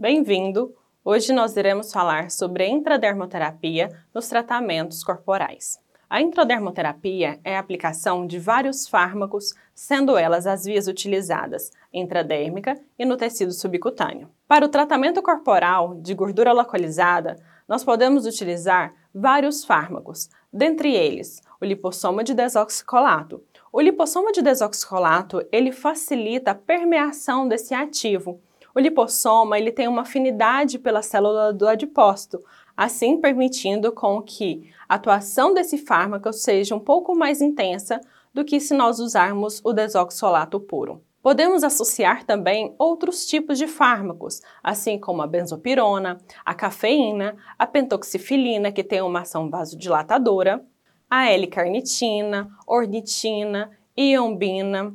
Bem-vindo! Hoje nós iremos falar sobre a intradermoterapia nos tratamentos corporais. A intradermoterapia é a aplicação de vários fármacos, sendo elas as vias utilizadas intradérmica e no tecido subcutâneo. Para o tratamento corporal de gordura localizada, nós podemos utilizar vários fármacos, dentre eles o lipossoma de desoxicolato. O lipossoma de desoxicolato, ele facilita a permeação desse ativo. O lipossoma, ele tem uma afinidade pela célula do adipócito, assim permitindo com que a atuação desse fármaco seja um pouco mais intensa do que se nós usarmos o desoxolato puro. Podemos associar também outros tipos de fármacos, assim como a benzopirona, a cafeína, a pentoxifilina, que tem uma ação vasodilatadora, a L-carnitina, ornitina, iombina.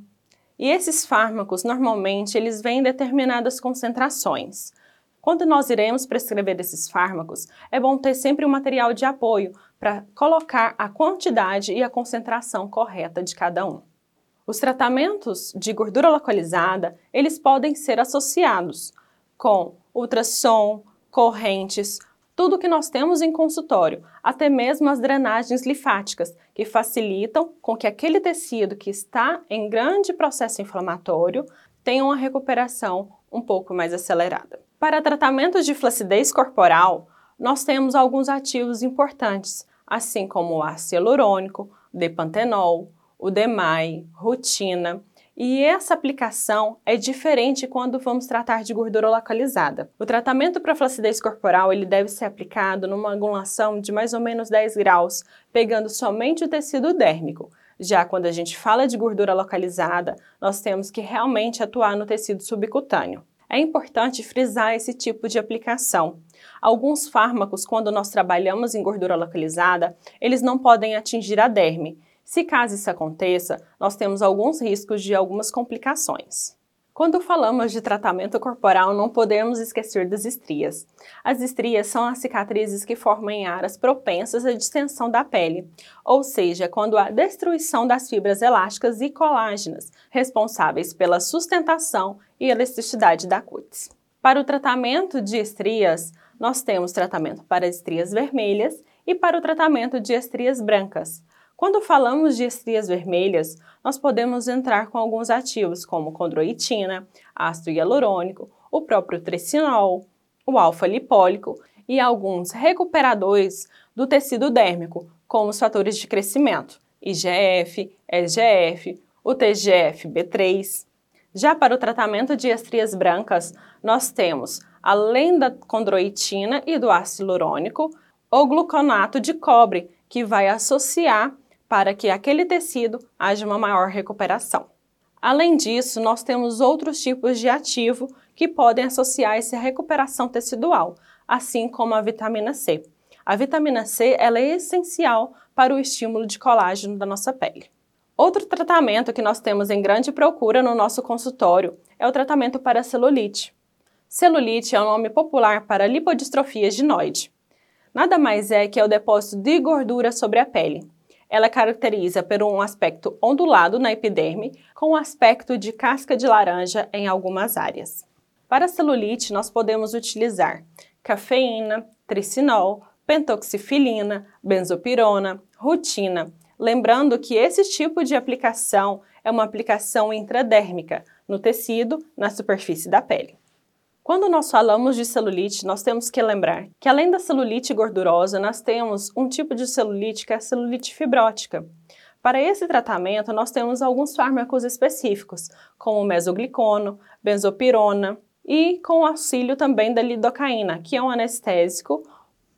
E esses fármacos, normalmente, eles vêm em determinadas concentrações. Quando nós iremos prescrever esses fármacos, é bom ter sempre um material de apoio para colocar a quantidade e a concentração correta de cada um. Os tratamentos de gordura localizada, eles podem ser associados com ultrassom, correntes, tudo que nós temos em consultório, até mesmo as drenagens linfáticas, que facilitam com que aquele tecido que está em grande processo inflamatório tenha uma recuperação um pouco mais acelerada. Para tratamentos de flacidez corporal, nós temos alguns ativos importantes, assim como o ácido hialurônico, depantenol, o DEMAI, rutina. E essa aplicação é diferente quando vamos tratar de gordura localizada. O tratamento para flacidez corporal ele deve ser aplicado numa angulação de mais ou menos 10 graus, pegando somente o tecido dérmico. Já quando a gente fala de gordura localizada, nós temos que realmente atuar no tecido subcutâneo. É importante frisar esse tipo de aplicação. Alguns fármacos, quando nós trabalhamos em gordura localizada, eles não podem atingir a derme. Se caso isso aconteça, nós temos alguns riscos de algumas complicações. Quando falamos de tratamento corporal, não podemos esquecer das estrias. As estrias são as cicatrizes que formam em áreas propensas à distensão da pele, ou seja, quando há destruição das fibras elásticas e colágenas, responsáveis pela sustentação e elasticidade da cutis. Para o tratamento de estrias, nós temos tratamento para estrias vermelhas e para o tratamento de estrias brancas. Quando falamos de estrias vermelhas, nós podemos entrar com alguns ativos como condroitina, ácido hialurônico, o próprio tricinol, o alfa-lipólico e alguns recuperadores do tecido dérmico, como os fatores de crescimento, IGF, SGF, o TGF-B3. Já para o tratamento de estrias brancas, nós temos, além da condroitina e do ácido hialurônico, o gluconato de cobre, que vai associar para que aquele tecido haja uma maior recuperação. Além disso, nós temos outros tipos de ativo que podem associar-se à recuperação tecidual, assim como a vitamina C. A vitamina C ela é essencial para o estímulo de colágeno da nossa pele. Outro tratamento que nós temos em grande procura no nosso consultório é o tratamento para celulite. Celulite é o um nome popular para lipodistrofia ginoide. Nada mais é que é o depósito de gordura sobre a pele ela caracteriza por um aspecto ondulado na epiderme, com um aspecto de casca de laranja em algumas áreas. Para a celulite, nós podemos utilizar cafeína, tricinol, pentoxifilina, benzopirona, rutina. Lembrando que esse tipo de aplicação é uma aplicação intradérmica, no tecido, na superfície da pele. Quando nós falamos de celulite, nós temos que lembrar que além da celulite gordurosa, nós temos um tipo de celulite que é a celulite fibrótica. Para esse tratamento, nós temos alguns fármacos específicos, como o mesoglicono, benzopirona e com o auxílio também da lidocaína, que é um anestésico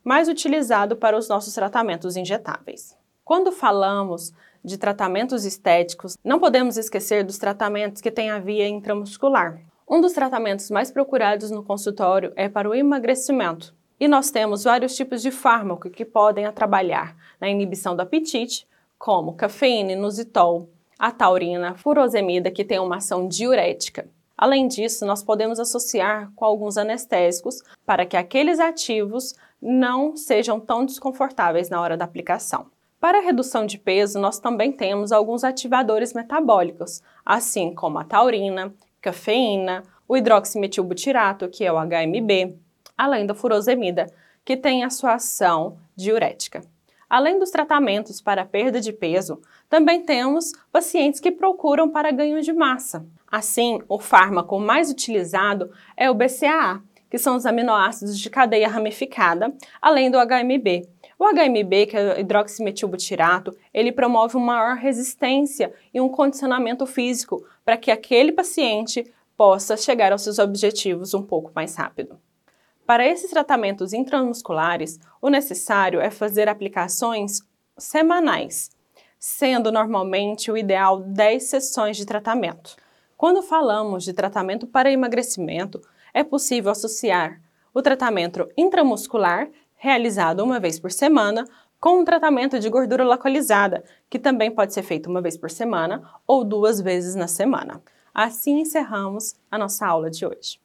mais utilizado para os nossos tratamentos injetáveis. Quando falamos de tratamentos estéticos, não podemos esquecer dos tratamentos que têm a via intramuscular. Um dos tratamentos mais procurados no consultório é para o emagrecimento. E nós temos vários tipos de fármaco que podem trabalhar na inibição do apetite, como cafeína, inositol, a taurina, furosemida, que tem uma ação diurética. Além disso, nós podemos associar com alguns anestésicos para que aqueles ativos não sejam tão desconfortáveis na hora da aplicação. Para a redução de peso, nós também temos alguns ativadores metabólicos, assim como a taurina, cafeína, o hidroximetilbutirato, que é o HMB, além da furosemida, que tem a sua ação diurética. Além dos tratamentos para perda de peso, também temos pacientes que procuram para ganho de massa. Assim, o fármaco mais utilizado é o BCAA, que são os aminoácidos de cadeia ramificada, além do HMB. O HMB, que é hidroximetilbutirato, ele promove uma maior resistência e um condicionamento físico para que aquele paciente possa chegar aos seus objetivos um pouco mais rápido. Para esses tratamentos intramusculares, o necessário é fazer aplicações semanais, sendo normalmente o ideal 10 sessões de tratamento. Quando falamos de tratamento para emagrecimento, é possível associar o tratamento intramuscular, realizado uma vez por semana, com um tratamento de gordura localizada, que também pode ser feito uma vez por semana ou duas vezes na semana. Assim encerramos a nossa aula de hoje.